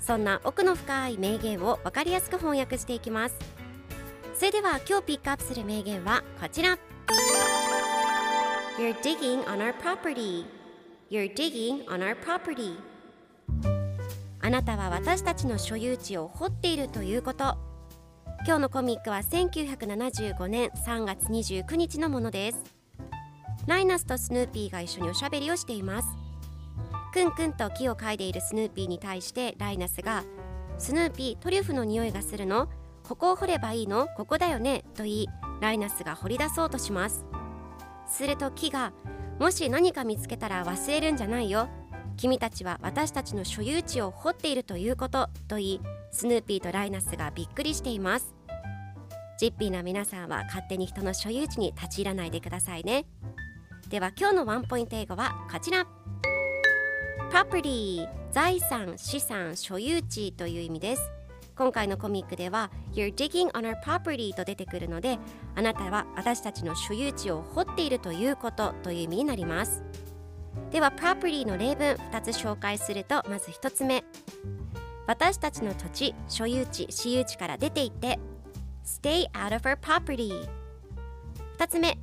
そんな奥の深い名言を分かりやすく翻訳していきます。それでは今日ピックアップする名言はこちら。You're digging on our property. You're digging on our property. あなたは私たちの所有地を掘っているということ。今日のコミックは1975年3月29日のものです。ライナスとスヌーピーが一緒におしゃべりをしています。くんくんと木を嗅いでいるスヌーピーに対してライナスがスヌーピートリュフの匂いがするの？ここを掘ればいいの？ここだよね？と言いライナスが掘り出そうとします。すると木がもし何か見つけたら忘れるんじゃないよ。君たちは私たちの所有地を掘っているということと言いスヌーピーとライナスがびっくりしています。ジッピーな皆さんは勝手に人の所有地に立ち入らないでくださいね。では今日のワンポイント英語はこちら。Property 財産資産所有地という意味です。今回のコミックでは You're digging on our property と出てくるのであなたは私たちの所有地を掘っているということという意味になります。では property の例文2つ紹介するとまず1つ目。私たちの土地所有地私有地から出ていって Stay out of our property 2つ目。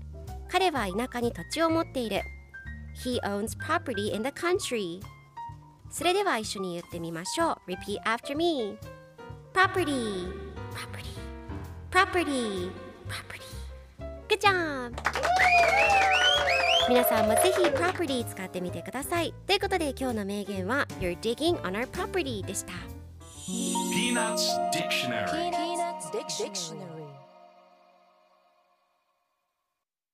彼は田舎に土地を持っている。He owns property in the country それでは一緒に言ってみましょう Repeat after me Property Property Property Property Good job! 皆さんもぜひ property 使ってみてくださいということで今日の名言は You're digging on our property でした Peanuts Dictionary. Peanuts Dictionary.